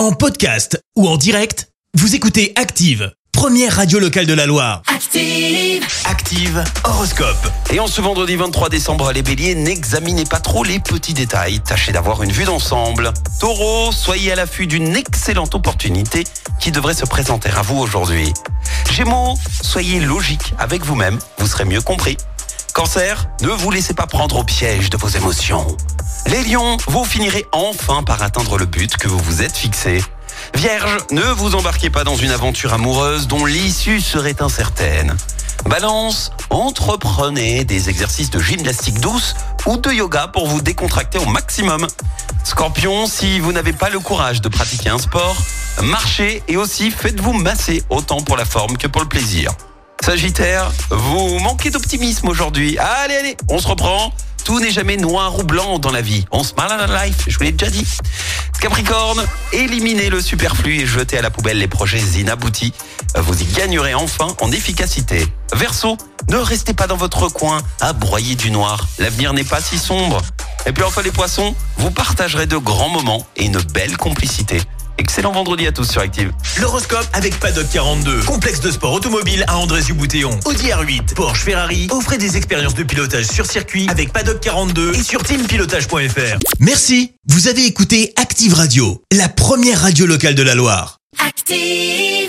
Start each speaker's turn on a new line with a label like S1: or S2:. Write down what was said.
S1: En podcast ou en direct, vous écoutez Active, première radio locale de la Loire.
S2: Active.
S1: Active Horoscope.
S3: Et en ce vendredi 23 décembre, les béliers, n'examinez pas trop les petits détails. Tâchez d'avoir une vue d'ensemble. Taureau, soyez à l'affût d'une excellente opportunité qui devrait se présenter à vous aujourd'hui. Gémeaux, soyez logique avec vous-même, vous serez mieux compris. Cancer, ne vous laissez pas prendre au piège de vos émotions. Les lions, vous finirez enfin par atteindre le but que vous vous êtes fixé. Vierge, ne vous embarquez pas dans une aventure amoureuse dont l'issue serait incertaine. Balance, entreprenez des exercices de gymnastique douce ou de yoga pour vous décontracter au maximum. Scorpion, si vous n'avez pas le courage de pratiquer un sport, marchez et aussi faites-vous masser autant pour la forme que pour le plaisir. Sagittaire, vous manquez d'optimisme aujourd'hui. Allez, allez, on se reprend. Tout n'est jamais noir ou blanc dans la vie. On se mal à la life, je vous l'ai déjà dit. Capricorne, éliminez le superflu et jetez à la poubelle les projets inaboutis. Vous y gagnerez enfin en efficacité. Verseau, ne restez pas dans votre coin à broyer du noir. L'avenir n'est pas si sombre. Et puis enfin les poissons, vous partagerez de grands moments et une belle complicité. Excellent vendredi à tous sur Active.
S1: L'horoscope avec Paddock 42. Complexe de sport automobile à André-Boutéon. Audi R8, Porsche, Ferrari. Offrez des expériences de pilotage sur circuit avec Paddock 42 et sur teampilotage.fr. Merci. Vous avez écouté Active Radio, la première radio locale de la Loire.
S2: Active.